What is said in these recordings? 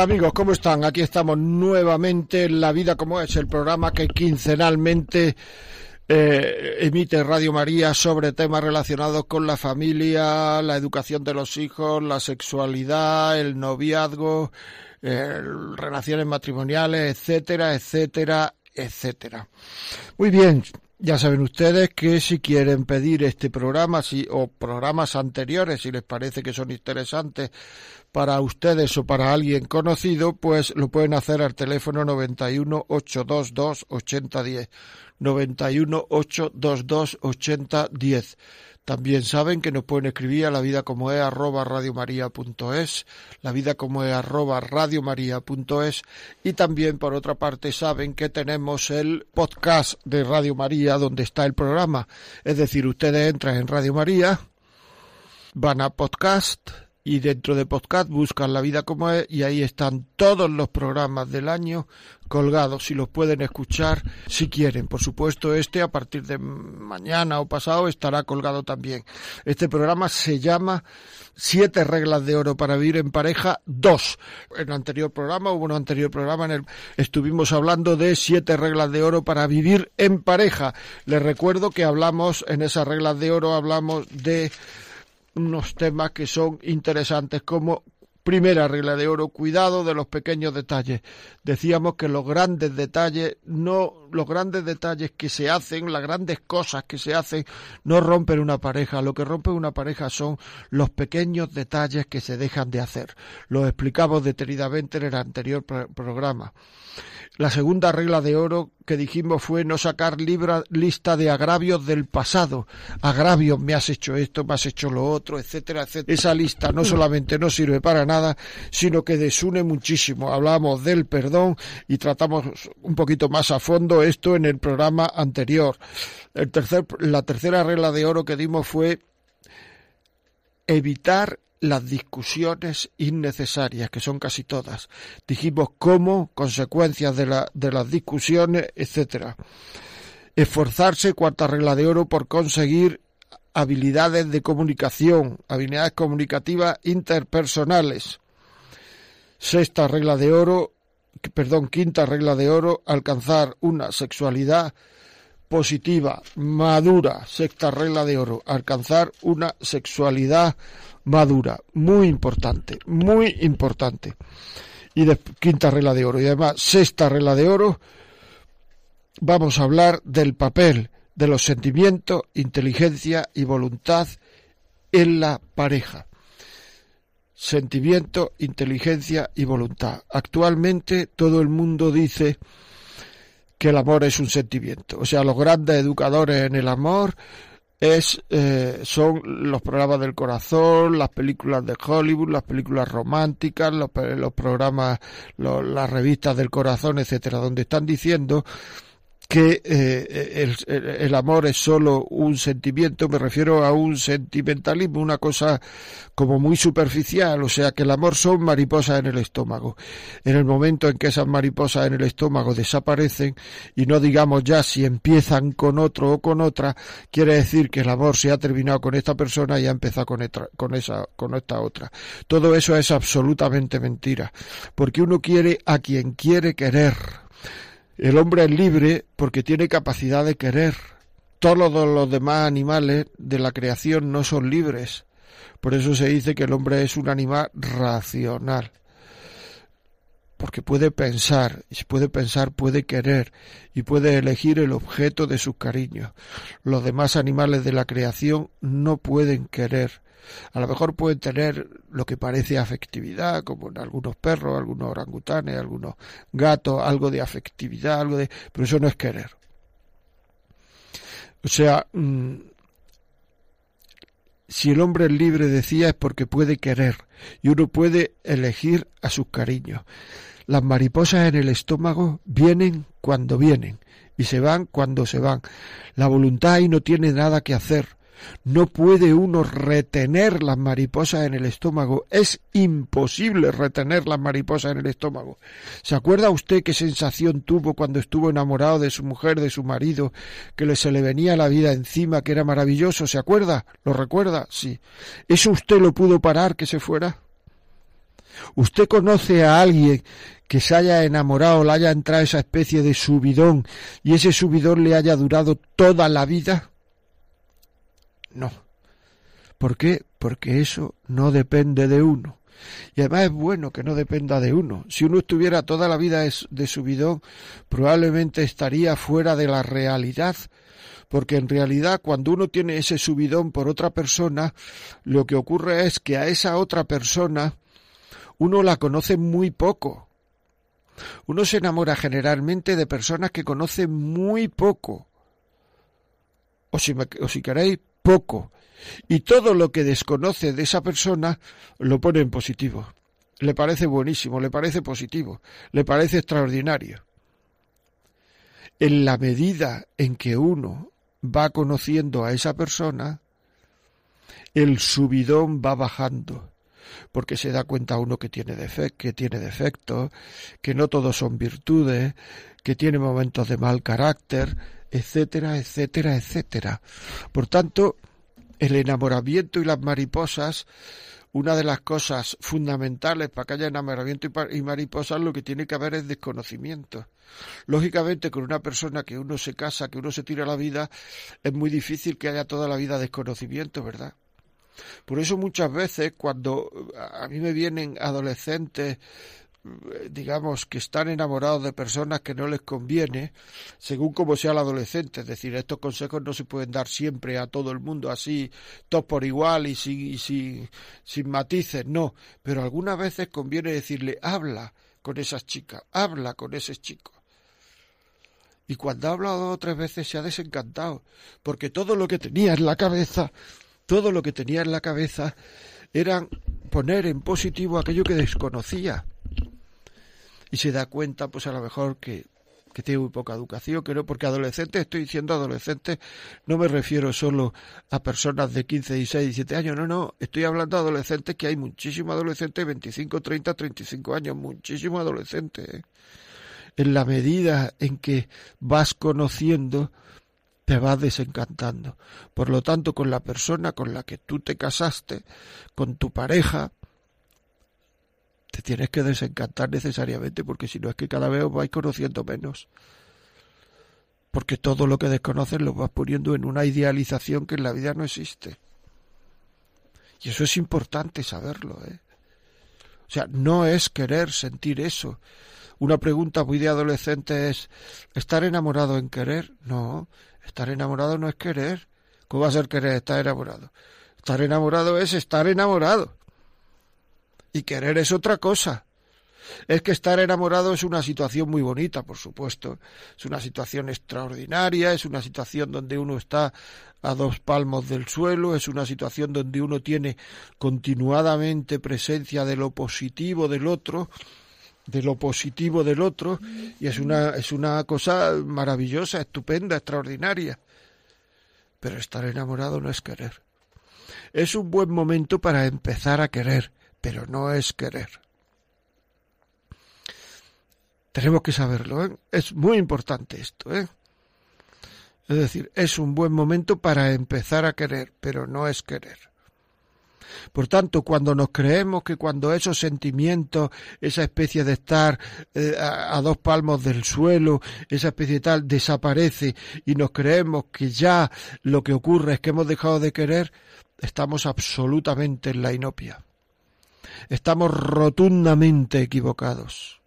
Amigos, ¿cómo están? Aquí estamos nuevamente en La Vida como es, el programa que quincenalmente eh, emite Radio María sobre temas relacionados con la familia, la educación de los hijos, la sexualidad, el noviazgo, relaciones matrimoniales, etcétera, etcétera, etcétera. Muy bien, ya saben ustedes que si quieren pedir este programa si, o programas anteriores, si les parece que son interesantes para ustedes o para alguien conocido, pues lo pueden hacer al teléfono 91 822 8010. 91 822 8010. También saben que nos pueden escribir a la vida como es arroba radiomaria.es, la vida como es arroba radiomaria.es y también por otra parte saben que tenemos el podcast de Radio María donde está el programa. Es decir, ustedes entran en Radio María, van a podcast, y dentro de podcast buscan La vida como es y ahí están todos los programas del año colgados y los pueden escuchar si quieren. Por supuesto, este a partir de mañana o pasado estará colgado también. Este programa se llama Siete reglas de oro para vivir en pareja 2. En el anterior programa, hubo un anterior programa en el estuvimos hablando de siete reglas de oro para vivir en pareja. Les recuerdo que hablamos en esas reglas de oro hablamos de unos temas que son interesantes como Primera regla de oro, cuidado de los pequeños detalles. Decíamos que los grandes detalles, no, los grandes detalles que se hacen, las grandes cosas que se hacen, no rompen una pareja. Lo que rompe una pareja son los pequeños detalles que se dejan de hacer. Lo explicamos detenidamente en el anterior programa. La segunda regla de oro que dijimos fue no sacar libra, lista de agravios del pasado. Agravios, me has hecho esto, me has hecho lo otro, etcétera, etcétera. Esa lista no solamente no sirve para nada, sino que desune muchísimo. Hablamos del perdón y tratamos un poquito más a fondo esto en el programa anterior. El tercer, la tercera regla de oro que dimos fue evitar las discusiones innecesarias, que son casi todas. Dijimos cómo, consecuencias de, la, de las discusiones, etcétera. Esforzarse, cuarta regla de oro, por conseguir habilidades de comunicación, habilidades comunicativas interpersonales. Sexta regla de oro, perdón, quinta regla de oro, alcanzar una sexualidad positiva, madura. Sexta regla de oro, alcanzar una sexualidad madura, muy importante, muy importante. Y de, quinta regla de oro. Y además, sexta regla de oro, vamos a hablar del papel de los sentimientos, inteligencia y voluntad en la pareja. Sentimiento, inteligencia y voluntad. Actualmente todo el mundo dice que el amor es un sentimiento. O sea, los grandes educadores en el amor es eh, son los programas del corazón, las películas de Hollywood, las películas románticas, los, los programas, las revistas del corazón, etcétera, donde están diciendo que eh, el, amor es solo un sentimiento, me refiero a un sentimentalismo, una cosa como muy superficial, o sea que el amor son mariposas en el estómago. En el momento en que esas mariposas en el estómago desaparecen, y no digamos ya si empiezan con otro o con otra, quiere decir que el amor se ha terminado con esta persona y ha empezado con, con, esa, con esta otra. Todo eso es absolutamente mentira, porque uno quiere a quien quiere querer el hombre es libre porque tiene capacidad de querer. Todos los demás animales de la creación no son libres. Por eso se dice que el hombre es un animal racional. Porque puede pensar, y si puede pensar puede querer, y puede elegir el objeto de sus cariños. Los demás animales de la creación no pueden querer, a lo mejor pueden tener lo que parece afectividad, como en algunos perros, algunos orangutanes, algunos gatos, algo de afectividad, algo de, pero eso no es querer. O sea, mm, si el hombre es libre, decía, es porque puede querer y uno puede elegir a sus cariños. Las mariposas en el estómago vienen cuando vienen y se van cuando se van. La voluntad ahí no tiene nada que hacer. No puede uno retener las mariposas en el estómago. Es imposible retener las mariposas en el estómago. ¿Se acuerda usted qué sensación tuvo cuando estuvo enamorado de su mujer, de su marido, que se le venía la vida encima, que era maravilloso? ¿Se acuerda? ¿Lo recuerda? Sí. ¿Eso usted lo pudo parar que se fuera? ¿Usted conoce a alguien que se haya enamorado, le haya entrado esa especie de subidón y ese subidón le haya durado toda la vida? No. ¿Por qué? Porque eso no depende de uno. Y además es bueno que no dependa de uno. Si uno estuviera toda la vida de subidón, probablemente estaría fuera de la realidad. Porque en realidad cuando uno tiene ese subidón por otra persona, lo que ocurre es que a esa otra persona uno la conoce muy poco. Uno se enamora generalmente de personas que conoce muy poco. O si, o si queréis, poco. Y todo lo que desconoce de esa persona lo pone en positivo. Le parece buenísimo, le parece positivo, le parece extraordinario. En la medida en que uno va conociendo a esa persona, el subidón va bajando, porque se da cuenta uno que tiene, que tiene defectos, que no todos son virtudes, que tiene momentos de mal carácter, etcétera, etcétera, etcétera. Por tanto, el enamoramiento y las mariposas, una de las cosas fundamentales para que haya enamoramiento y mariposas, lo que tiene que haber es desconocimiento. Lógicamente, con una persona que uno se casa, que uno se tira la vida, es muy difícil que haya toda la vida desconocimiento, ¿verdad? Por eso muchas veces cuando a mí me vienen adolescentes digamos, que están enamorados de personas que no les conviene, según como sea el adolescente. Es decir, estos consejos no se pueden dar siempre a todo el mundo así, todos por igual y sin, sin matices, no. Pero algunas veces conviene decirle, habla con esas chicas, habla con ese chico. Y cuando ha hablado dos o tres veces se ha desencantado, porque todo lo que tenía en la cabeza, todo lo que tenía en la cabeza era poner en positivo aquello que desconocía y se da cuenta, pues a lo mejor que, que tiene muy poca educación, que no, porque adolescentes, estoy diciendo adolescentes, no me refiero solo a personas de 15, 16, 17 años, no, no, estoy hablando de adolescentes que hay muchísimos adolescentes, 25, 30, 35 años, muchísimos adolescentes. ¿eh? En la medida en que vas conociendo, te vas desencantando. Por lo tanto, con la persona con la que tú te casaste, con tu pareja, te tienes que desencantar necesariamente porque si no es que cada vez os vais conociendo menos. Porque todo lo que desconoces lo vas poniendo en una idealización que en la vida no existe. Y eso es importante saberlo, ¿eh? O sea, no es querer sentir eso. Una pregunta muy de adolescente es, ¿estar enamorado en querer? No, estar enamorado no es querer. ¿Cómo va a ser querer estar enamorado? Estar enamorado es estar enamorado. Y querer es otra cosa. Es que estar enamorado es una situación muy bonita, por supuesto. Es una situación extraordinaria, es una situación donde uno está a dos palmos del suelo, es una situación donde uno tiene continuadamente presencia de lo positivo del otro, de lo positivo del otro, y es una, es una cosa maravillosa, estupenda, extraordinaria. Pero estar enamorado no es querer. Es un buen momento para empezar a querer pero no es querer. Tenemos que saberlo, ¿eh? es muy importante esto. ¿eh? Es decir, es un buen momento para empezar a querer, pero no es querer. Por tanto, cuando nos creemos que cuando esos sentimientos, esa especie de estar eh, a, a, dos palmos del suelo, esa especie de tal, desaparece y nos creemos que ya lo que ocurre es que hemos dejado de querer, estamos absolutamente en la inopia estamos rotundamente equivocados.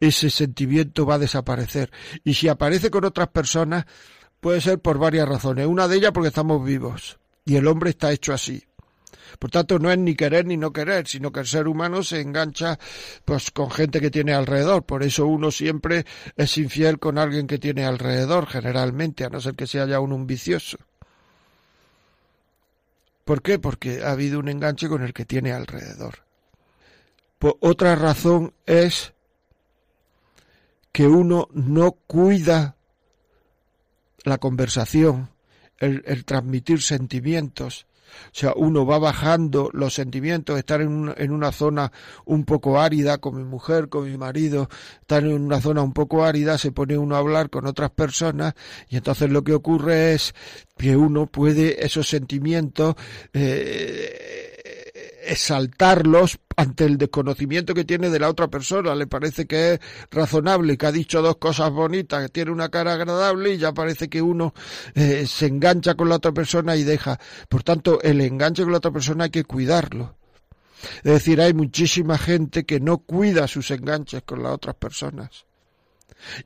Ese sentimiento va a desaparecer. Y si aparece con otras personas, puede ser por varias razones. Una de ellas porque estamos vivos. Y el hombre está hecho así. Por tanto, no es ni querer ni no querer, sino que el ser humano se engancha pues con gente que tiene alrededor. Por eso uno siempre es infiel con alguien que tiene alrededor, generalmente, a no ser que sea ya un, un vicioso. ¿Por qué? Porque ha habido un enganche con el que tiene alrededor. otra razón es que uno no cuida la conversación, el, transmitir sentimientos. O sea, uno va bajando los sentimientos, estar en, una zona un poco árida con mi mujer, con mi marido, estar en una zona un poco árida, se pone uno a hablar con otras personas y entonces lo que ocurre es que uno puede esos sentimientos eh, exaltarlos ante el desconocimiento que tiene de la otra persona. Le parece que es razonable, que ha dicho dos cosas bonitas, que tiene una cara agradable y ya parece que uno eh, se engancha con la otra persona y deja. Por tanto, el enganche con la otra persona hay que cuidarlo. Es decir, hay muchísima gente que no cuida sus enganches con las otras personas.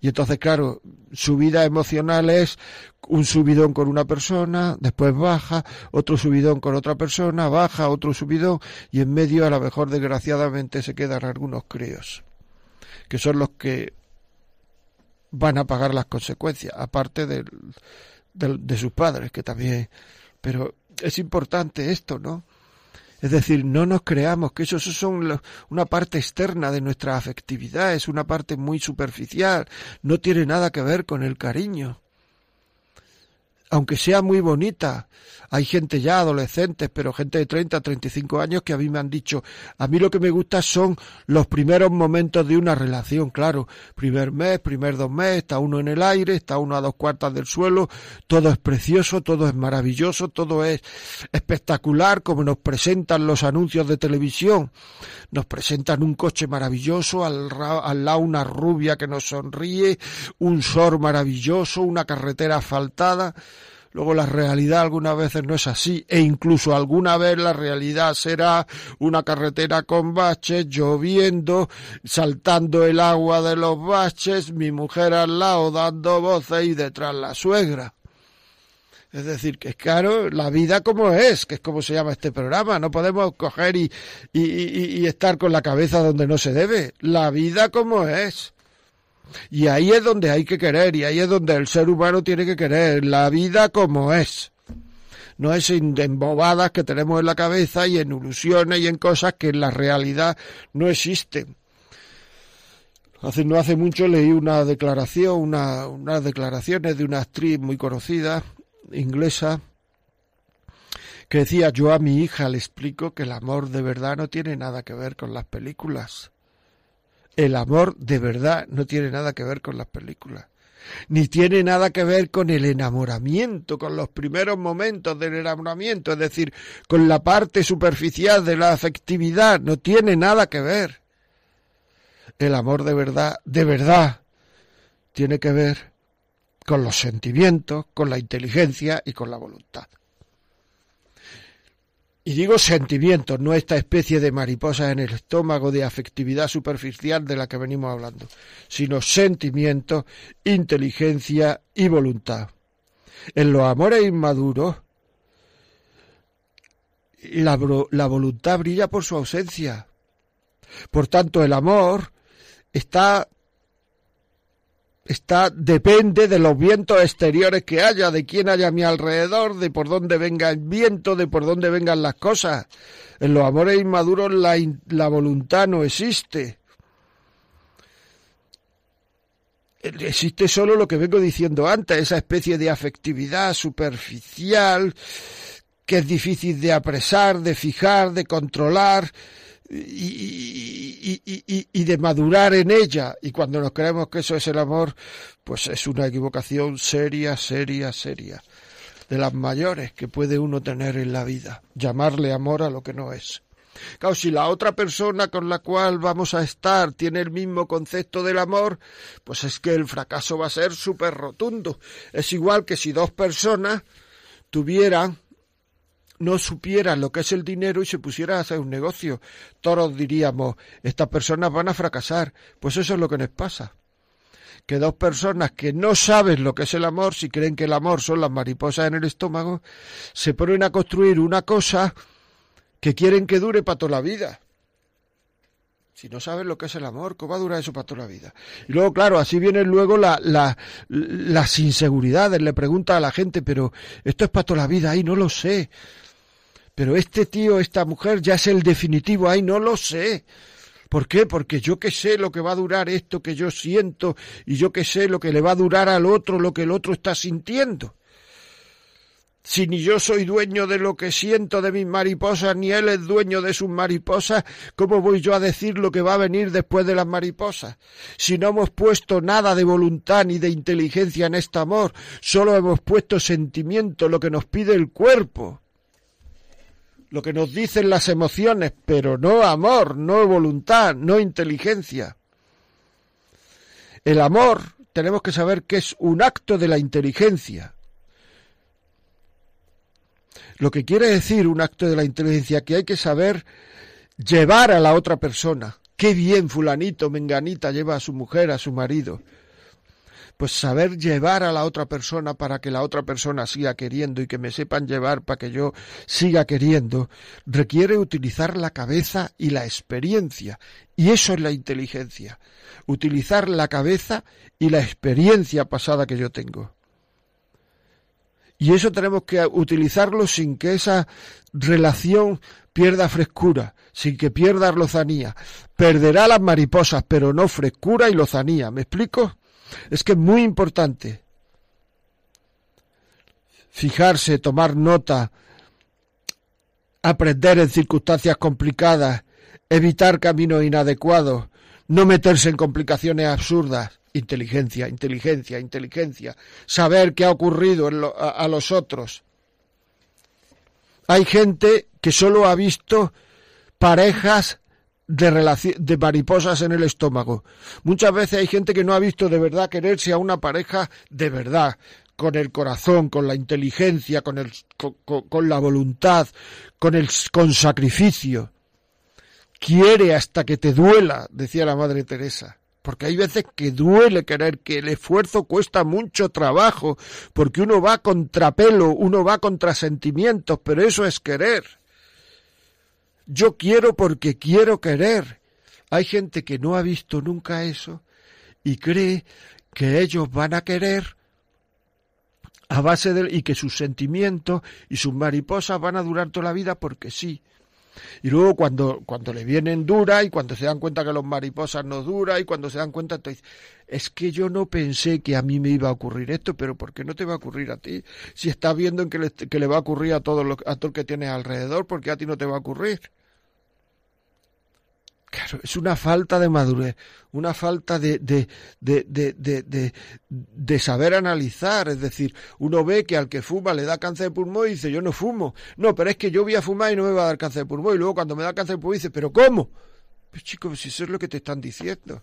Y entonces, claro, su vida emocional es un subidón con una persona, después baja, otro subidón con otra persona, baja, otro subidón, y en medio a lo mejor desgraciadamente se quedan algunos críos, que son los que van a pagar las consecuencias, aparte de, de sus padres, que también... Pero es importante esto, ¿no? Es decir, no nos creamos que eso, son una parte externa de nuestra afectividad, es una parte muy superficial, no tiene nada que ver con el cariño. Aunque sea muy bonita, hay gente ya adolescentes, pero gente de 30, 35 años que a mí me han dicho, a mí lo que me gusta son los primeros momentos de una relación, claro, primer mes, primer dos meses, está uno en el aire, está uno a dos cuartas del suelo, todo es precioso, todo es maravilloso, todo es espectacular, como nos presentan los anuncios de televisión, nos presentan un coche maravilloso, al, al lado una rubia que nos sonríe, un sol maravilloso, una carretera asfaltada, Luego la realidad algunas veces no es así e incluso alguna vez la realidad será una carretera con baches, lloviendo, saltando el agua de los baches, mi mujer al lado dando voces y detrás la suegra. Es decir, que es claro, la vida como es, que es como se llama este programa. No podemos coger y, y, y estar con la cabeza donde no se debe. La vida como es. Y ahí es donde hay que querer, y ahí es donde el ser humano tiene que querer, la vida como es. No es en bobadas que tenemos en la cabeza y en ilusiones y en cosas que en la realidad no existen. Hace, no hace mucho leí una declaración, una, unas declaraciones de una actriz muy conocida, inglesa, que decía yo a mi hija le explico que el amor de verdad no tiene nada que ver con las películas el amor de verdad no tiene nada que ver con las películas, ni tiene nada que ver con el enamoramiento, con los primeros momentos del enamoramiento, es decir, con la parte superficial de la afectividad, no tiene nada que ver. El amor de verdad, de verdad, tiene que ver con los sentimientos, con la inteligencia y con la voluntad. Y digo sentimientos, no esta especie de mariposa en el estómago de afectividad superficial de la que venimos hablando, sino sentimientos, inteligencia y voluntad. En los amores inmaduros, la, voluntad brilla por su ausencia. Por tanto, el amor está está depende de los vientos exteriores que haya, de quién haya a mi alrededor, de por dónde venga el viento, de por dónde vengan las cosas. En los amores inmaduros la, la voluntad no existe. Existe solo lo que vengo diciendo antes, esa especie de afectividad superficial que es difícil de apresar, de fijar, de controlar, y, y, y, de madurar en ella. Y cuando nos creemos que eso es el amor, pues es una equivocación seria, seria, seria. De las mayores que puede uno tener en la vida. Llamarle amor a lo que no es. Claro, si la otra persona con la cual vamos a estar tiene el mismo concepto del amor, pues es que el fracaso va a ser súper rotundo. Es igual que si dos personas tuvieran no supieran lo que es el dinero y se pusieran a hacer un negocio. Todos diríamos, estas personas van a fracasar. Pues eso es lo que nos pasa. Que dos personas que no saben lo que es el amor, si creen que el amor son las mariposas en el estómago, se ponen a construir una cosa que quieren que dure para toda la vida. Si no saben lo que es el amor, ¿cómo va a durar eso para toda la vida? Y luego, claro, así vienen luego la, la, las inseguridades. Le pregunta a la gente, pero esto es para toda la vida, ahí no lo sé Pero este tío, esta mujer ya es el definitivo, ay, no lo sé. ¿Por qué? Porque yo que sé lo que va a durar esto que yo siento y yo que sé lo que le va a durar al otro lo que el otro está sintiendo. Si ni yo soy dueño de lo que siento de mis mariposas, ni él es dueño de sus mariposas, ¿cómo voy yo a decir lo que va a venir después de las mariposas? Si no hemos puesto nada de voluntad ni de inteligencia en este amor, solo hemos puesto sentimiento, lo que nos pide el cuerpo, lo que nos dicen las emociones, pero no amor, no voluntad, no inteligencia. El amor tenemos que saber que es un acto de la inteligencia lo que quiere decir un acto de la inteligencia, que hay que saber llevar a la otra persona. Qué bien fulanito, menganita lleva a su mujer, a su marido. Pues saber llevar a la otra persona para que la otra persona siga queriendo y que me sepan llevar para que yo siga queriendo, requiere utilizar la cabeza y la experiencia. Y eso es la inteligencia. Utilizar la cabeza y la experiencia pasada que yo tengo. Y eso tenemos que utilizarlo sin que esa relación pierda frescura, sin que pierda lozanía. Perderá las mariposas, pero no frescura y lozanía. ¿Me explico? Es que es muy importante fijarse, tomar nota, aprender en circunstancias complicadas, evitar caminos inadecuados, no meterse en complicaciones absurdas inteligencia, inteligencia, inteligencia, saber qué ha ocurrido a, los otros. Hay gente que solo ha visto parejas de, de mariposas en el estómago. Muchas veces hay gente que no ha visto de verdad quererse a una pareja de verdad, con el corazón, con la inteligencia, con, el, con la voluntad, con, el, con sacrificio. Quiere hasta que te duela, decía la Madre Teresa porque hay veces que duele querer, que el esfuerzo cuesta mucho trabajo, porque uno va contra pelo, uno va contra sentimientos, pero eso es querer. Yo quiero porque quiero querer. Hay gente que no ha visto nunca eso y cree que ellos van a querer a base de y que sus sentimientos y sus mariposas van a durar toda la vida porque sí. Y luego cuando, cuando le vienen dura y cuando se dan cuenta que los mariposas no dura y cuando se dan cuenta, entonces, es que yo no pensé que a mí me iba a ocurrir esto, pero ¿por qué no te va a ocurrir a ti? Si estás viendo que le, que le va a ocurrir a todo, lo, a todo el que tienes alrededor, ¿por qué a ti no te va a ocurrir? Claro, es una falta de madurez, una falta de, de, de, de, saber analizar. Es decir, uno ve que al que fuma le da cáncer de pulmón y dice, yo no fumo. No, pero es que yo voy a fumar y no me va a dar cáncer de pulmón. Y luego cuando me da cáncer de pulmón dice, pero ¿cómo? Pues chicos, si eso es lo que te están diciendo.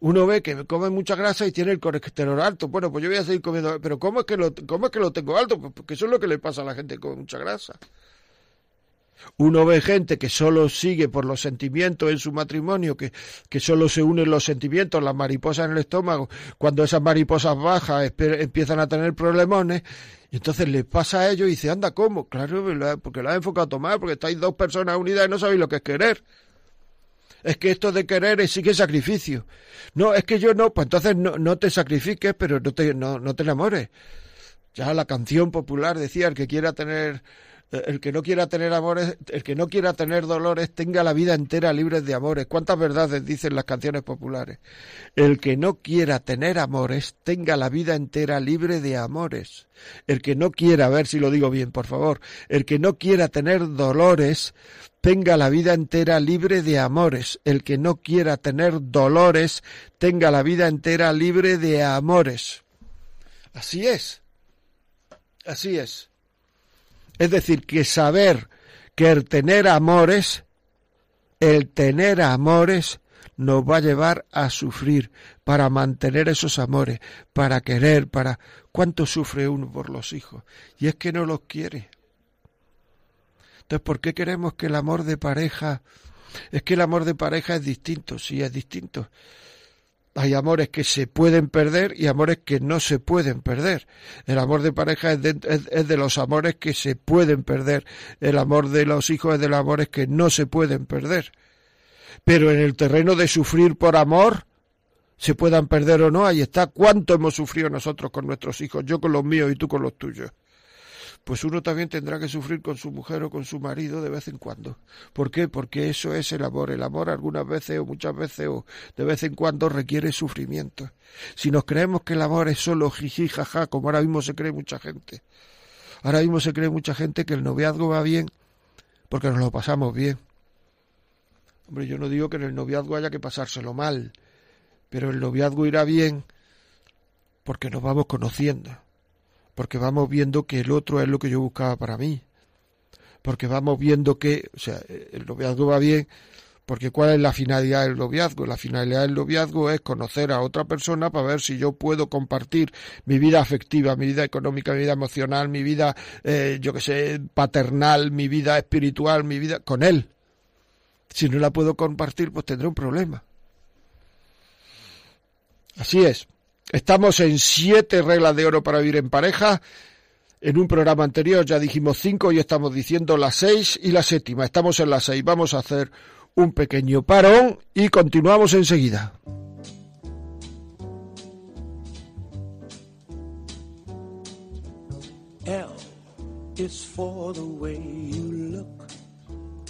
Uno ve que come mucha grasa y tiene el colesterol alto. Bueno, pues yo voy a seguir comiendo. Pero ¿cómo es que lo, cómo es que lo tengo alto? Pues porque eso es lo que le pasa a la gente que come mucha grasa. Uno ve gente que solo sigue por los sentimientos en su matrimonio, que, que solo se unen los sentimientos, las mariposas en el estómago. Cuando esas mariposas bajas empiezan a tener problemones, y entonces les pasa a ellos y dice, anda, ¿cómo? Claro, porque lo ha enfocado mal, porque estáis dos personas unidas y no sabéis lo que es querer. Es que esto de querer es sí que sacrificio. No, es que yo no, pues entonces no, no te sacrifiques, pero no te, no, no te enamores. Ya la canción popular decía, el que quiera tener el que no quiera tener amores, el que no quiera tener dolores, tenga la vida entera libre de amores. ¿Cuántas verdades dicen las canciones populares? El que no quiera tener amores, tenga la vida entera libre de amores. El que no quiera, a ver si lo digo bien, por favor, el que no quiera tener dolores, tenga la vida entera libre de amores. El que no quiera tener dolores, tenga la vida entera libre de amores. Así es. Así es. Es decir, que saber que el tener amores, el tener amores, nos va a llevar a sufrir para mantener esos amores, para querer, para... ¿Cuánto sufre uno por los hijos? Y es que no los quiere. Entonces, ¿por qué queremos que el amor de pareja... Es que el amor de pareja es distinto, sí, es distinto. Hay amores que se pueden perder y amores que no se pueden perder. El amor de pareja es de, los amores que se pueden perder. El amor de los hijos es de los amores que no se pueden perder. Pero en el terreno de sufrir por amor, se puedan perder o no, ahí está cuánto hemos sufrido nosotros con nuestros hijos, yo con los míos y tú con los tuyos. Pues uno también tendrá que sufrir con su mujer o con su marido de vez en cuando. ¿Por qué? Porque eso es el amor. El amor algunas veces o muchas veces o de vez en cuando requiere sufrimiento. Si nos creemos que el amor es solo jiji, jaja, como ahora mismo se cree mucha gente. Ahora mismo se cree mucha gente que el noviazgo va bien porque nos lo pasamos bien. Hombre, yo no digo que en el noviazgo haya que pasárselo mal, pero el noviazgo irá bien porque nos vamos conociendo porque vamos viendo que el otro es lo que yo buscaba para mí, porque vamos viendo que, o sea, el noviazgo va bien, porque ¿cuál es la finalidad del noviazgo? La finalidad del noviazgo es conocer a otra persona para ver si yo puedo compartir mi vida afectiva, mi vida económica, mi vida emocional, mi vida, eh, yo que sé, paternal, mi vida espiritual, mi vida con él. Si no la puedo compartir, pues tendré un problema. Así es. Estamos en siete reglas de oro para vivir en pareja. En un programa anterior ya dijimos cinco y estamos diciendo las seis y la séptima. Estamos en las seis. Vamos a hacer un pequeño parón y continuamos enseguida.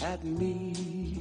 L me.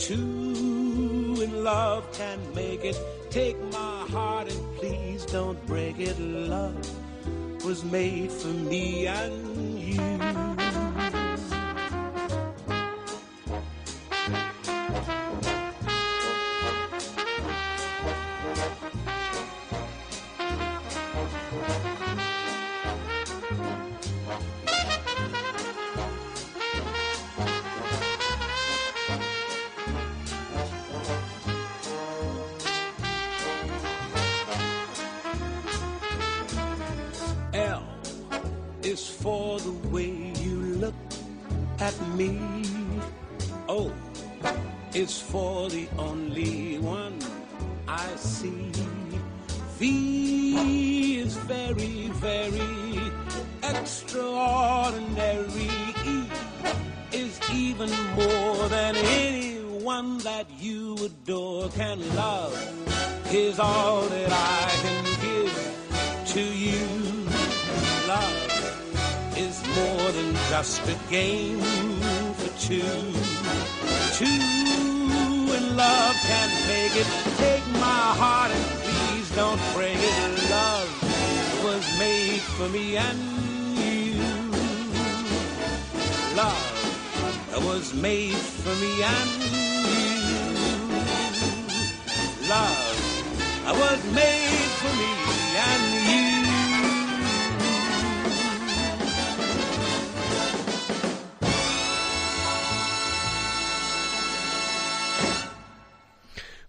Two in love can make it. Take my heart and please don't break it. Love was made for me and you.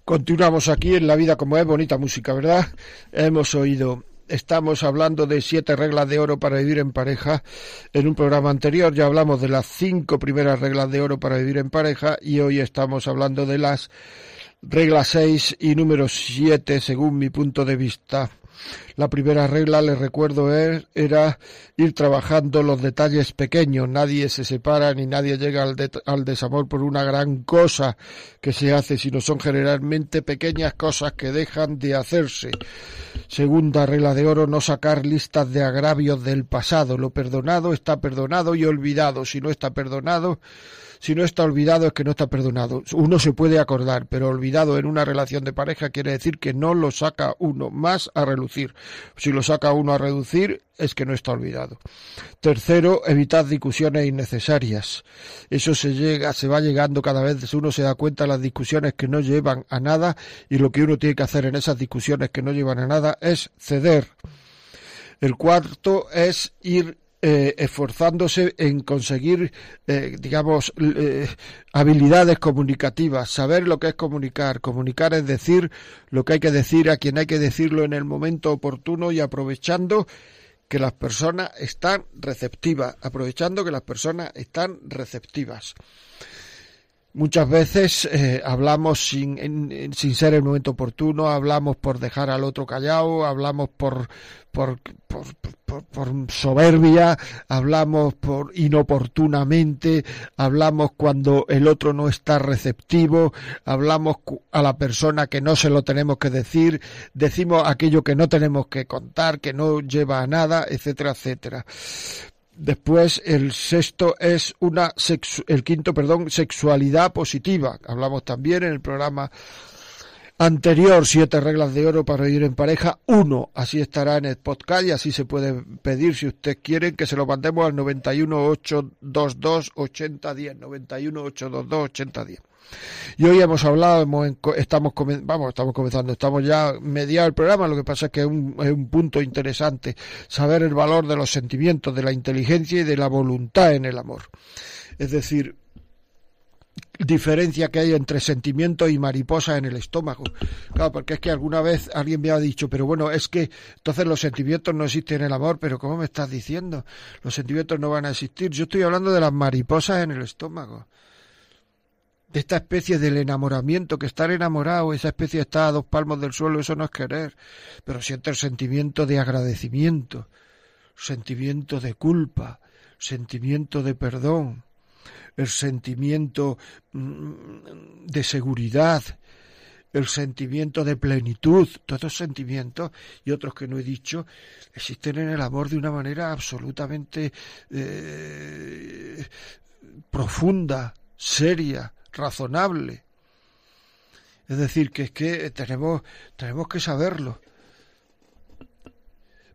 Continuamos aquí en La Vida como es, bonita música, ¿verdad? Hemos oído estamos hablando de siete reglas de oro para vivir en pareja. En un programa anterior ya hablamos de las cinco primeras reglas de oro para vivir en pareja y hoy estamos hablando de las reglas seis y número siete según mi punto de vista. La primera regla, les recuerdo, er, era ir trabajando los detalles pequeños. Nadie se separa ni nadie llega al, al desamor por una gran cosa que se hace, sino son generalmente pequeñas cosas que dejan de hacerse. Segunda regla de oro, no sacar listas de agravios del pasado. Lo perdonado está perdonado y olvidado. Si no está perdonado, si no está olvidado es que no está perdonado. Uno se puede acordar, pero olvidado en una relación de pareja quiere decir que no lo saca uno más a relucir. Si lo saca uno a reducir es que no está olvidado. Tercero, evitar discusiones innecesarias. Eso se llega, se va llegando cada vez, uno se da cuenta de las discusiones que no llevan a nada y lo que uno tiene que hacer en esas discusiones que no llevan a nada es ceder. El cuarto es ir eh, esforzándose en conseguir, eh, digamos, eh, habilidades comunicativas, saber lo que es comunicar. Comunicar es decir lo que hay que decir a quien hay que decirlo en el momento oportuno y aprovechando que las personas están receptivas, aprovechando que las personas están receptivas. Muchas veces eh, hablamos sin, sin ser el momento oportuno, hablamos por dejar al otro callado, hablamos por, por, por, por, soberbia, hablamos por inoportunamente, hablamos cuando el otro no está receptivo, hablamos a la persona que no se lo tenemos que decir, decimos aquello que no tenemos que contar, que no lleva a nada, etcétera, etcétera. Después el sexto es una el quinto, perdón, sexualidad positiva. Hablamos también en el programa anterior, siete reglas de oro para ir en pareja, uno, así estará en el podcast y así se puede pedir si usted quiere que se lo mandemos al 91822 8010, 91822 8010. Y hoy hemos hablado, estamos, vamos, estamos comenzando, estamos ya mediado el programa, lo que pasa es que es un, es un punto interesante saber el valor de los sentimientos, de la inteligencia y de la voluntad en el amor. Es decir, diferencia que hay entre sentimiento y mariposa en el estómago. Claro, porque es que alguna vez alguien me ha dicho, pero bueno, es que entonces los sentimientos no existen en el amor, pero ¿cómo me estás diciendo? Los sentimientos no van a existir. Yo estoy hablando de las mariposas en el estómago de esta especie del enamoramiento, que estar enamorado, esa especie está a dos palmos del suelo, eso no es querer, pero siente el sentimiento de agradecimiento, sentimiento de culpa, sentimiento de perdón, el sentimiento mm, de seguridad, el sentimiento de plenitud, todos sentimientos y otros que no he dicho, existen en el amor de una manera absolutamente eh, profunda, seria, razonable. Es decir, que es que tenemos, tenemos que saberlo.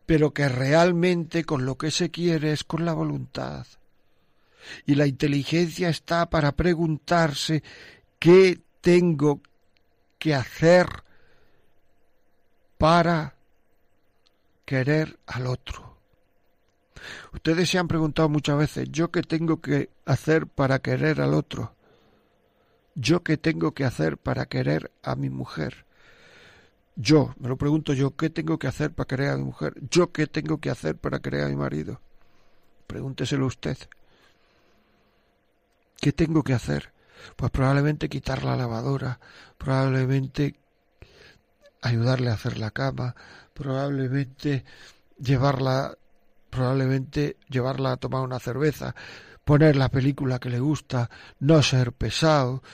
Pero que realmente con lo que se quiere es con la voluntad. Y la inteligencia está para preguntarse qué tengo que hacer para querer al otro. Ustedes se han preguntado muchas veces, ¿yo qué tengo que hacer para querer al otro? ¿Yo qué tengo que hacer para querer a mi mujer? Yo, me lo pregunto yo, ¿qué tengo que hacer para querer a mi mujer? ¿Yo qué tengo que hacer para querer a mi marido? Pregúnteselo usted. ¿Qué tengo que hacer? Pues probablemente quitar la lavadora, probablemente ayudarle a hacer la cama, probablemente llevarla, probablemente llevarla a tomar una cerveza, poner la película que le gusta, no ser pesado,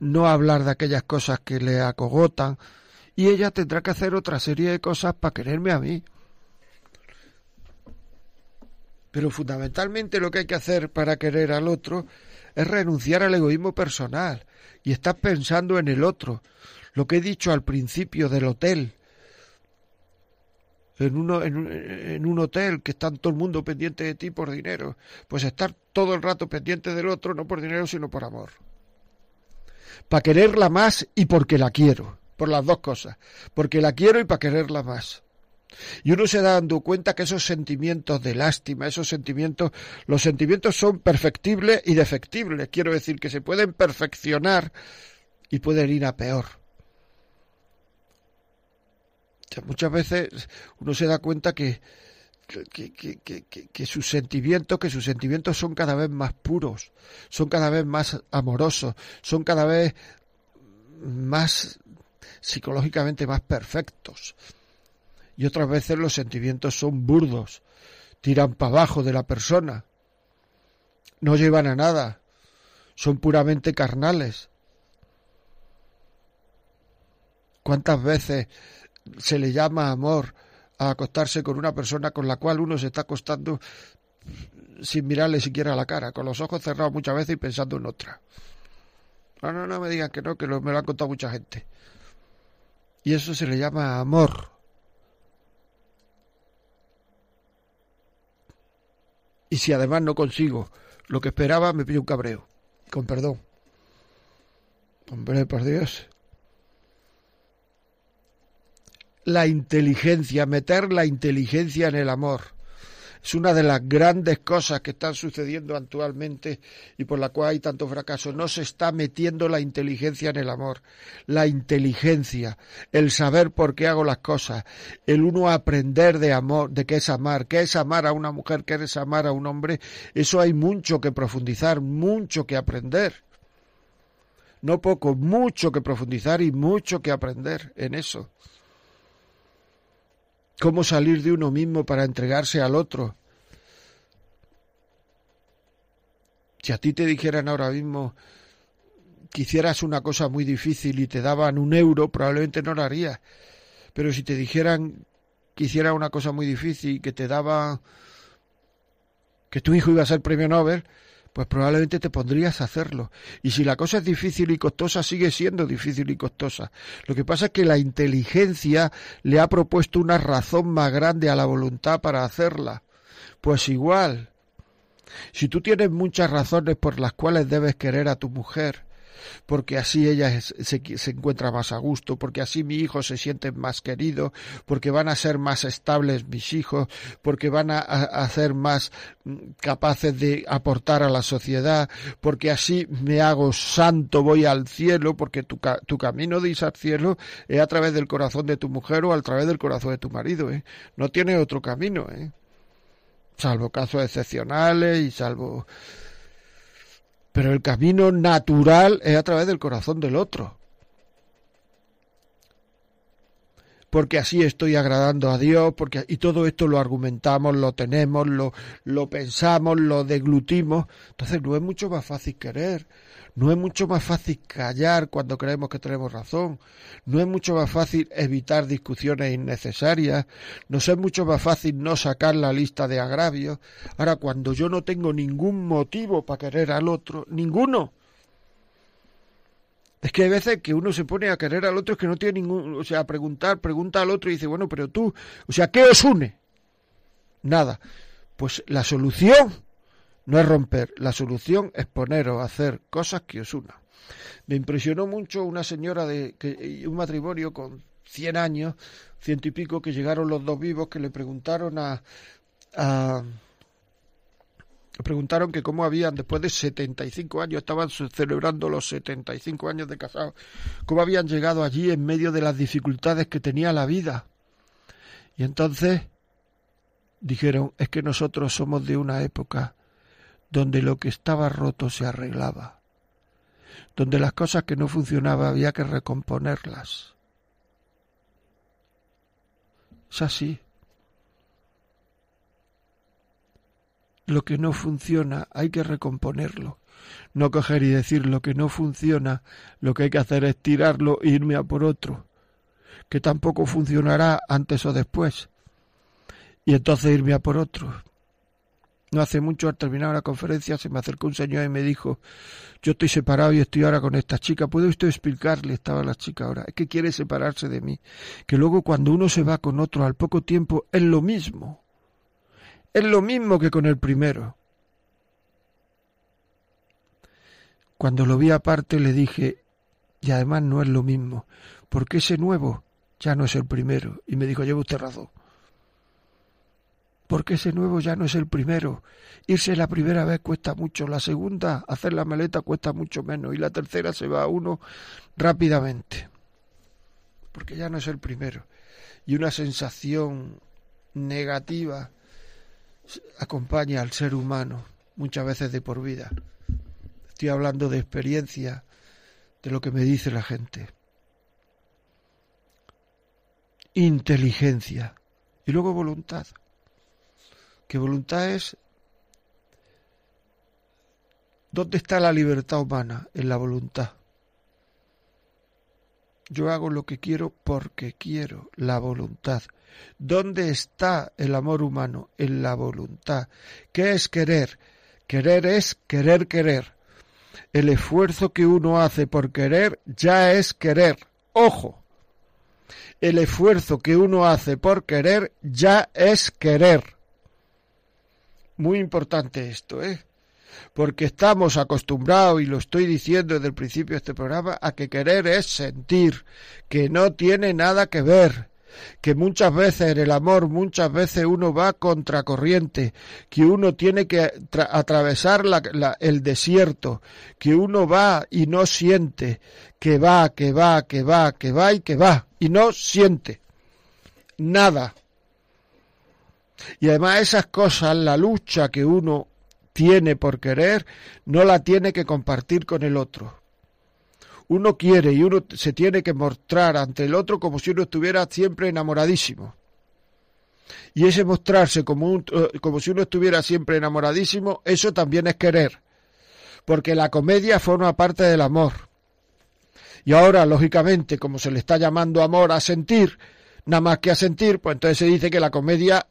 no hablar de aquellas cosas que le acogotan, y ella tendrá que hacer otra serie de cosas para quererme a mí. Pero fundamentalmente lo que hay que hacer para querer al otro es renunciar al egoísmo personal y estar pensando en el otro. Lo que he dicho al principio del hotel, en, uno, en, un, en un hotel que está todo el mundo pendiente de ti por dinero. Pues estar todo el rato pendiente del otro, no por dinero, sino por amor. Para quererla más y porque la quiero. Por las dos cosas. Porque la quiero y para quererla más. Y uno se da dando cuenta que esos sentimientos de lástima, esos sentimientos, los sentimientos son perfectibles y defectibles. Quiero decir que se pueden perfeccionar y pueden ir a peor muchas veces uno se da cuenta que, que, que, que, sus sentimientos, que sus sentimientos son cada vez más puros, son cada vez más amorosos, son cada vez más psicológicamente más perfectos. Y otras veces los sentimientos son burdos, tiran para abajo de la persona, no llevan a nada, son puramente carnales. ¿Cuántas veces se le llama amor a acostarse con una persona con la cual uno se está acostando sin mirarle siquiera la cara, con los ojos cerrados muchas veces y pensando en otra. No, no, no me digan que no, que me lo han contado mucha gente. Y eso se le llama amor. Y si además no consigo lo que esperaba, me pido un cabreo. Con perdón. Hombre, por Dios la inteligencia, meter la inteligencia en el amor. Es una de las grandes cosas que están sucediendo actualmente y por la cual hay tanto fracaso. No se está metiendo la inteligencia en el amor. La inteligencia, el saber por qué hago las cosas, el uno aprender de amor, de qué es amar, qué es amar a una mujer, qué es amar a un hombre. Eso hay mucho que profundizar, mucho que aprender. No poco, mucho que profundizar y mucho que aprender en eso cómo salir de uno mismo para entregarse al otro. Si a ti te dijeran ahora mismo que hicieras una cosa muy difícil y te daban un euro, probablemente no lo harías. Pero si te dijeran que hiciera una cosa muy difícil y que te daba que tu hijo iba a ser premio Nobel, pues probablemente te pondrías a hacerlo. Y si la cosa es difícil y costosa, sigue siendo difícil y costosa. Lo que pasa es que la inteligencia le ha propuesto una razón más grande a la voluntad para hacerla. Pues igual, si tú tienes muchas razones por las cuales debes querer a tu mujer, porque así ella se, encuentra más a gusto, porque así mi hijo se siente más querido, porque van a ser más estables mis hijos, porque van a, ser más mm, capaces de aportar a la sociedad, porque así me hago santo, voy al cielo, porque tu, tu camino de ir al cielo es a través del corazón de tu mujer o a través del corazón de tu marido, ¿eh? No tiene otro camino, ¿eh? Salvo casos excepcionales y salvo pero el camino natural es a través del corazón del otro. porque así estoy agradando a Dios, porque y todo esto lo argumentamos, lo tenemos, lo, lo pensamos, lo deglutimos. Entonces no es mucho más fácil querer, no es mucho más fácil callar cuando creemos que tenemos razón, no es mucho más fácil evitar discusiones innecesarias, no es mucho más fácil no sacar la lista de agravios. Ahora, cuando yo no tengo ningún motivo para querer al otro, ninguno, es que hay veces que uno se pone a querer al otro es que no tiene ningún, o sea, a preguntar, pregunta al otro y dice, bueno, pero tú, o sea, ¿qué os une? Nada. Pues la solución no es romper, la solución es poneros a hacer cosas que os unan. Me impresionó mucho una señora de un matrimonio con 100 años, ciento y pico, que llegaron los dos vivos, que le preguntaron a, a preguntaron que cómo habían, después de 75 años, estaban celebrando los 75 años de casados, cómo habían llegado allí en medio de las dificultades que tenía la vida. Y entonces dijeron, es que nosotros somos de una época donde lo que estaba roto se arreglaba, donde las cosas que no funcionaban había que recomponerlas. Es así. lo que no funciona hay que recomponerlo. No coger y decir lo que no funciona, lo que hay que hacer es tirarlo e irme a por otro, que tampoco funcionará antes o después. Y entonces irme a por otro. No hace mucho al terminar la conferencia se me acercó un señor y me dijo, yo estoy separado y estoy ahora con esta chica, ¿puede usted explicarle? Estaba la chica ahora, es que quiere separarse de mí, que luego cuando uno se va con otro al poco tiempo es lo mismo. Es lo mismo que con el primero. Cuando lo vi aparte le dije, y además no es lo mismo, porque ese nuevo ya no es el primero. Y me dijo, lleva usted razón. Porque ese nuevo ya no es el primero. Irse la primera vez cuesta mucho, la segunda, hacer la maleta cuesta mucho menos, y la tercera se va a uno rápidamente. Porque ya no es el primero. Y una sensación negativa acompaña al ser humano muchas veces de por vida. Estoy hablando de experiencia, de lo que me dice la gente. Inteligencia y luego voluntad. Que voluntad es ¿Dónde está la libertad humana? En la voluntad. Yo hago lo que quiero porque quiero, la voluntad. ¿Dónde está el amor humano? En la voluntad. ¿Qué es querer? Querer es querer querer. El esfuerzo que uno hace por querer ya es querer. Ojo. El esfuerzo que uno hace por querer ya es querer. Muy importante esto, ¿eh? Porque estamos acostumbrados, y lo estoy diciendo desde el principio de este programa, a que querer es sentir, que no tiene nada que ver que muchas veces en el amor, muchas veces uno va contracorriente, que uno tiene que atravesar el desierto, que uno va y no siente, que va, que va, que va, que va y que va, y no siente nada. Y además esas cosas, la lucha que uno tiene por querer, no la tiene que compartir con el otro. Uno quiere y uno se tiene que mostrar ante el otro como si uno estuviera siempre enamoradísimo. Y ese mostrarse como, eh, como si uno estuviera siempre enamoradísimo, eso también es querer. Porque la comedia forma parte del amor. Y ahora, lógicamente, como se le está llamando amor a sentir, nada más que a sentir, pues entonces se dice que la comedia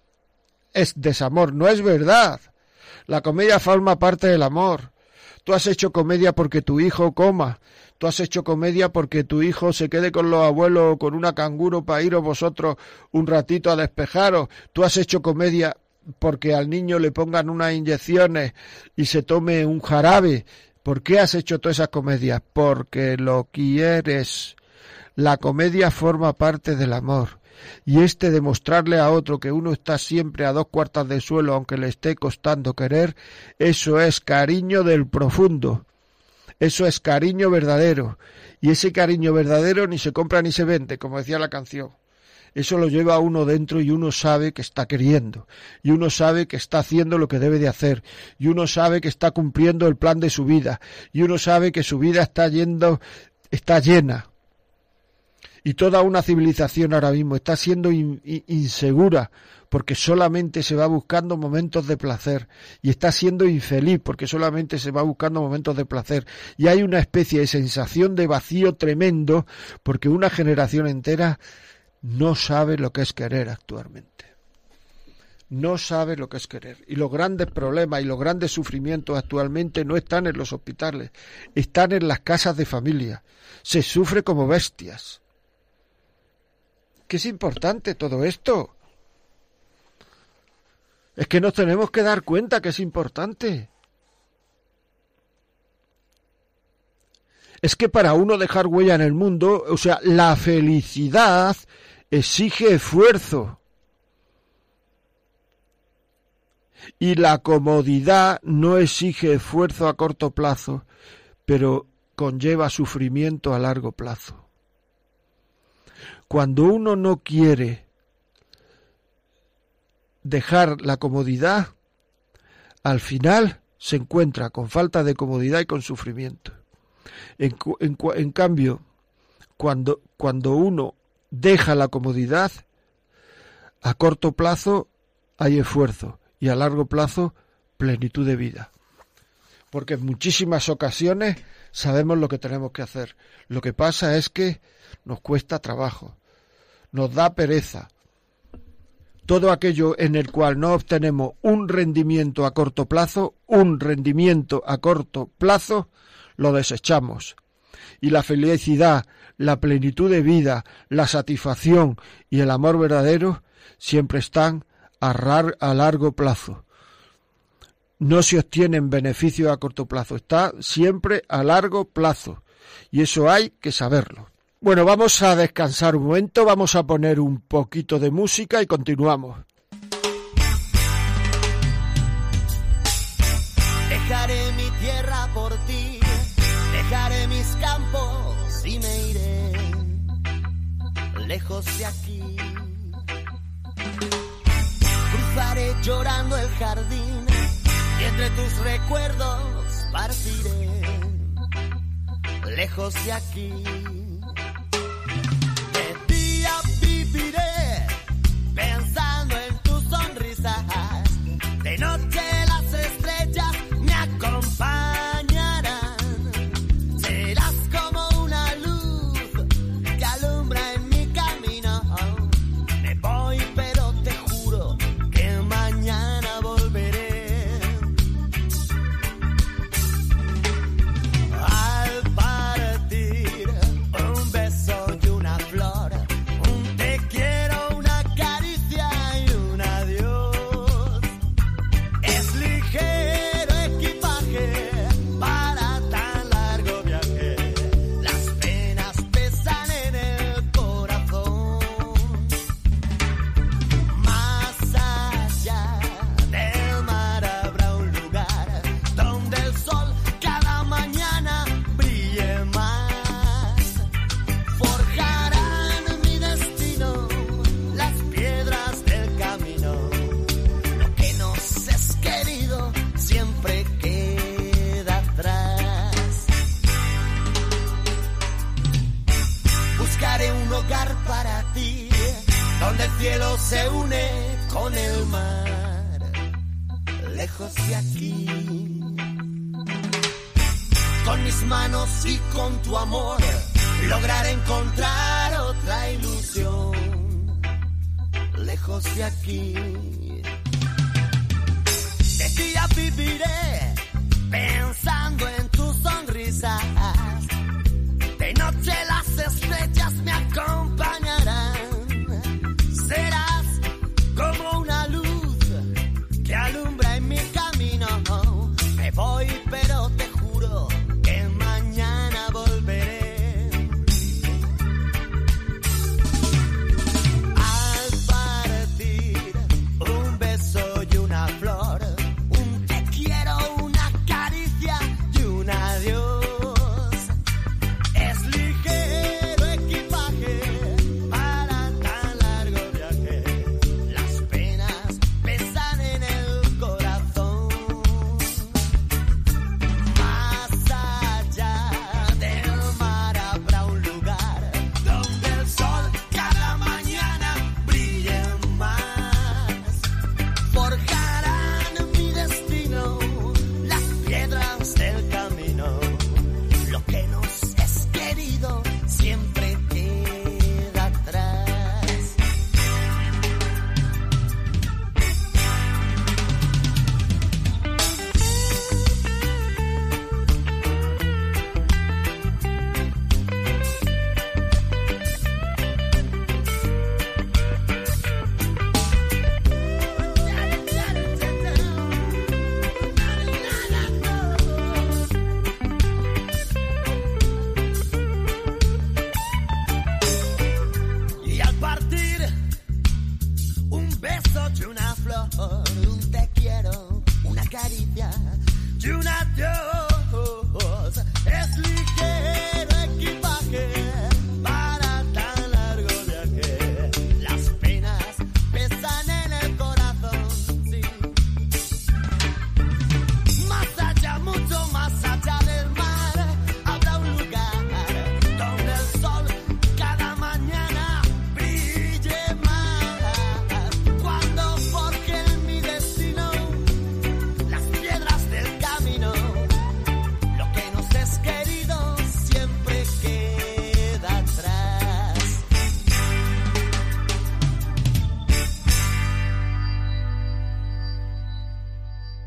es desamor. No es verdad. La comedia forma parte del amor. Tú has hecho comedia porque tu hijo coma. Tú has hecho comedia porque tu hijo se quede con los abuelos con una canguro para iros vosotros un ratito a despejaros. Tú has hecho comedia porque al niño le pongan unas inyecciones y se tome un jarabe. ¿Por qué has hecho todas esas comedias? Porque lo quieres. La comedia forma parte del amor y este demostrarle a otro que uno está siempre a dos cuartas de suelo aunque le esté costando querer, eso es cariño del profundo. Eso es cariño verdadero. Y ese cariño verdadero ni se compra ni se vende, como decía la canción. Eso lo lleva uno dentro y uno sabe que está queriendo. Y uno sabe que está haciendo lo que debe de hacer. Y uno sabe que está cumpliendo el plan de su vida. Y uno sabe que su vida está yendo, está llena y toda una civilización ahora mismo está siendo insegura porque solamente se va buscando momentos de placer y está siendo infeliz porque solamente se va buscando momentos de placer y hay una especie de sensación de vacío tremendo porque una generación entera no sabe lo que es querer actualmente. No sabe lo que es querer. Y los grandes problemas y los grandes sufrimientos actualmente no están en los hospitales, están en las casas de familia. Se sufre como bestias que es importante todo esto. Es que nos tenemos que dar cuenta que es importante. Es que para uno dejar huella en el mundo, o sea, la felicidad exige esfuerzo. Y la comodidad no exige esfuerzo a corto plazo, pero conlleva sufrimiento a largo plazo. Cuando uno no quiere dejar la comodidad, al final se encuentra con falta de comodidad y con sufrimiento. En, cambio, cuando, cuando uno deja la comodidad, a corto plazo hay esfuerzo y a largo plazo plenitud de vida. Porque en muchísimas ocasiones sabemos lo que tenemos que hacer. Lo que pasa es que nos cuesta trabajo, nos da pereza. Todo aquello en el cual no obtenemos un rendimiento a corto plazo, un rendimiento a corto plazo, lo desechamos. Y la felicidad, la plenitud de vida, la satisfacción y el amor verdadero siempre están a, a largo plazo no se obtienen beneficios a corto plazo, está siempre a largo plazo. Y eso hay que saberlo. Bueno, vamos a descansar un momento, vamos a poner un poquito de música y continuamos. Dejaré mi tierra por ti, dejaré mis campos y me iré lejos de aquí. Cruzaré llorando el jardín entre tus recuerdos partiré lejos de aquí.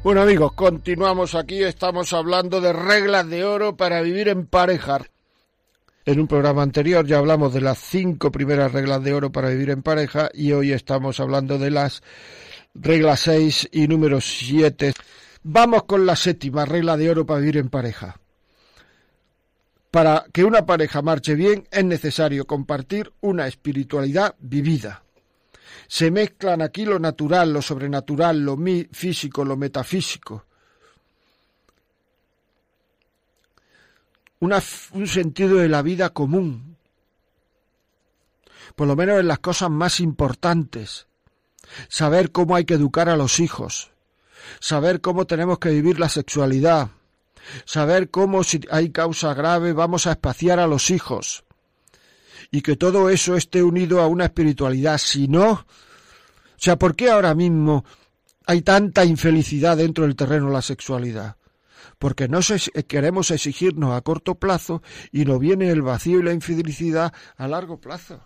Bueno amigos, continuamos aquí, estamos hablando de reglas de oro para vivir en pareja. En un programa anterior ya hablamos de las cinco primeras reglas de oro para vivir en pareja y hoy estamos hablando de las reglas 6 y número 7. Vamos con la séptima regla de oro para vivir en pareja. Para que una pareja marche bien es necesario compartir una espiritualidad vivida. Se mezclan aquí lo natural, lo sobrenatural, lo físico, lo metafísico. Un sentido de la vida común, por lo menos en las cosas más importantes. Saber cómo hay que educar a los hijos, saber cómo tenemos que vivir la sexualidad, saber cómo si hay causa grave vamos a espaciar a los hijos y que todo eso esté unido a una espiritualidad. Si no, o sea, ¿por qué ahora mismo hay tanta infelicidad dentro del terreno de la sexualidad? Porque no queremos exigirnos a corto plazo y nos viene el vacío y la infelicidad a largo plazo.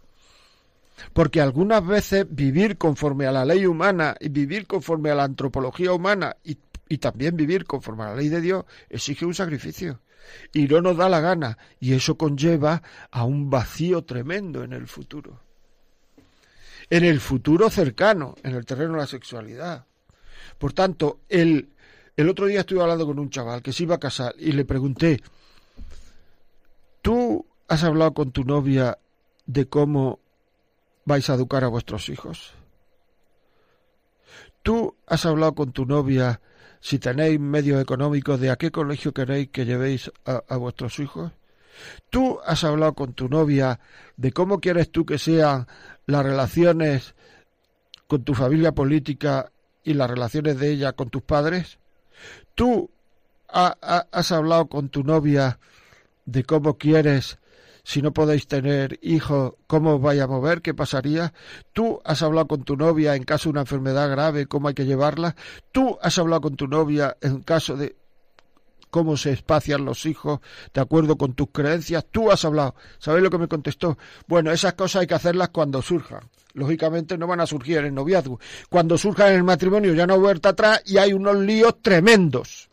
Porque algunas veces vivir conforme a la ley humana y vivir conforme a la antropología humana y también vivir conforme a la ley de Dios exige un sacrificio y no nos da la gana y eso conlleva a un vacío tremendo en el futuro. En el futuro cercano, en el terreno de la sexualidad. Por tanto, el, el otro día estuve hablando con un chaval que se iba a casar y le pregunté, ¿tú has hablado con tu novia de cómo vais a educar a vuestros hijos? ¿Tú has hablado con tu novia si tenéis medios económicos de a qué colegio queréis que llevéis a, vuestros hijos? ¿Tú has hablado con tu novia de cómo quieres tú que sean las relaciones con tu familia política y las relaciones de ella con tus padres? ¿Tú ha- has hablado con tu novia de cómo quieres si no podéis tener hijos, ¿cómo os vais a mover? ¿Qué pasaría? Tú has hablado con tu novia en caso de una enfermedad grave, ¿cómo hay que llevarla? Tú has hablado con tu novia en caso de cómo se espacian los hijos, de acuerdo con tus creencias. Tú has hablado. ¿Sabéis lo que me contestó? Bueno, esas cosas hay que hacerlas cuando surjan. Lógicamente no van a surgir en el noviazgo. Cuando surjan en el matrimonio ya no vuelta atrás y hay unos líos tremendos.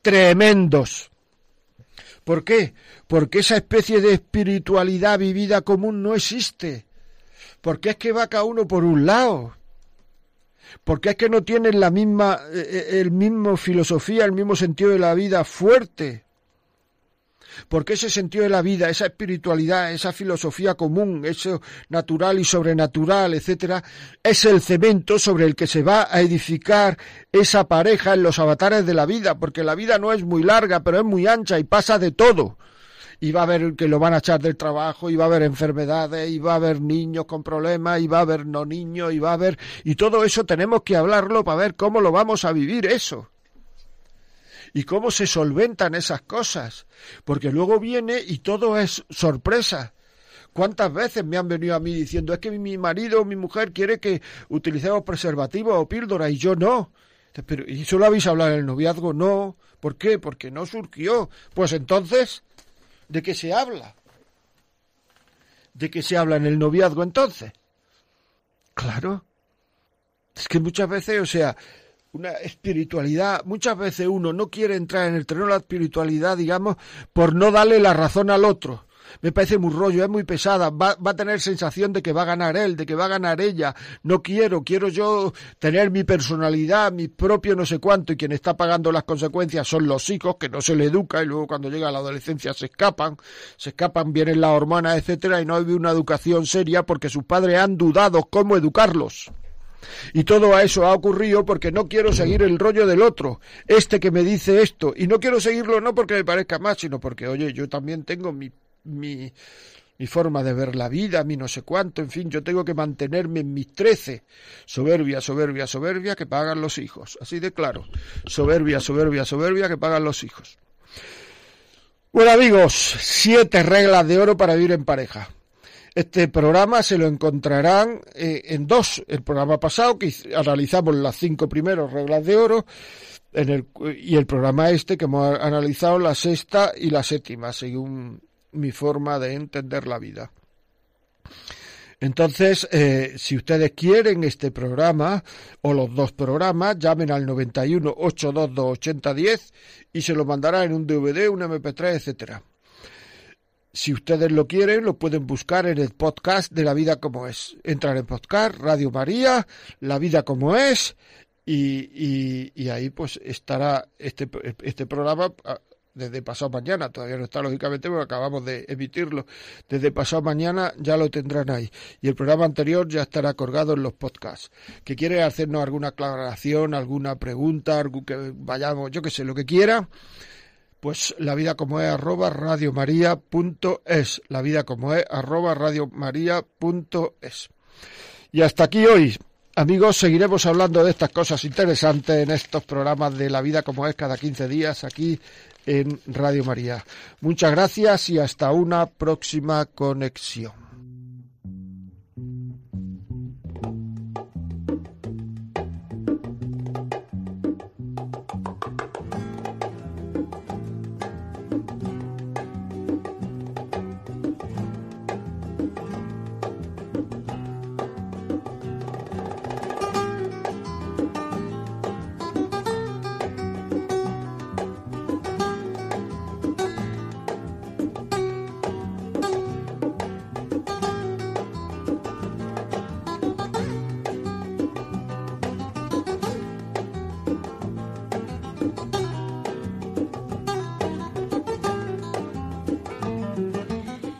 Tremendos. ¿Por qué? Porque esa especie de espiritualidad vivida común no existe. Porque es que va cada uno por un lado porque es que no tienen la misma, eh, el mismo filosofía, el mismo sentido de la vida fuerte. Porque ese sentido de la vida, esa espiritualidad, esa filosofía común, eso natural y sobrenatural, etcétera, es el cemento sobre el que se va a edificar esa pareja en los avatares de la vida, porque la vida no es muy larga, pero es muy ancha y pasa de todo y va a haber que lo van a echar del trabajo, y va a haber enfermedades, y va a haber niños con problemas, y va a haber no niños, y va a haber... Y todo eso tenemos que hablarlo para ver cómo lo vamos a vivir eso. Y cómo se solventan esas cosas. Porque luego viene y todo es sorpresa. ¿Cuántas veces me han venido a mí diciendo es que mi marido o mi mujer quiere que utilicemos preservativos o píldora y yo no? Pero, ¿Y solo habéis hablado en el noviazgo? No. ¿Por qué? Porque no surgió. Pues entonces, ¿De qué se habla? ¿De qué se habla en el noviazgo entonces? Claro. Es que muchas veces, o sea, una espiritualidad, muchas veces uno no quiere entrar en el terreno de la espiritualidad, digamos, por no darle la razón al otro. Me parece muy rollo, es muy pesada, va, va, a tener sensación de que va a ganar él, de que va a ganar ella, no quiero, quiero yo tener mi personalidad, mi propio no sé cuánto, y quien está pagando las consecuencias son los hijos, que no se le educa, y luego cuando llega la adolescencia se escapan, se escapan, vienen las hormonas, etcétera, y no hay una educación seria porque sus padres han dudado cómo educarlos. Y todo eso ha ocurrido porque no quiero seguir el rollo del otro, este que me dice esto, y no quiero seguirlo no porque me parezca más, sino porque, oye, yo también tengo mi mi, mi forma de ver la vida, mi no sé cuánto, en fin, yo tengo que mantenerme en mis trece. Soberbia, soberbia, soberbia que pagan los hijos. Así de claro. Soberbia, soberbia, soberbia que pagan los hijos. Bueno amigos, siete reglas de oro para vivir en pareja. Este programa se lo encontrarán eh, en dos. El programa pasado, que analizamos las cinco primeras reglas de oro, en el, y el programa este, que hemos analizado la sexta y la séptima, según mi forma de entender la vida. Entonces, eh, si ustedes quieren este programa o los dos programas, llamen al 91 822 8010 y se lo mandará en un DVD, un MP3, etcétera. Si ustedes lo quieren, lo pueden buscar en el podcast de La Vida como es. Entrar en podcast, Radio María, La Vida como es, y, y, ahí pues estará este, este programa desde pasado mañana, todavía no está lógicamente porque acabamos de emitirlo, desde pasado mañana ya lo tendrán ahí y el programa anterior ya estará colgado en los podcasts. Que quiere hacernos alguna aclaración, alguna pregunta, algo que vayamos, yo que sé, lo que quiera, pues la vida como es arroba radiomaria.es, la vida como es arroba radiomaria.es. Y hasta aquí hoy. Amigos, seguiremos hablando de estas cosas interesantes en estos programas de La Vida como es cada 15 días aquí en Radio María. Muchas gracias y hasta una próxima conexión.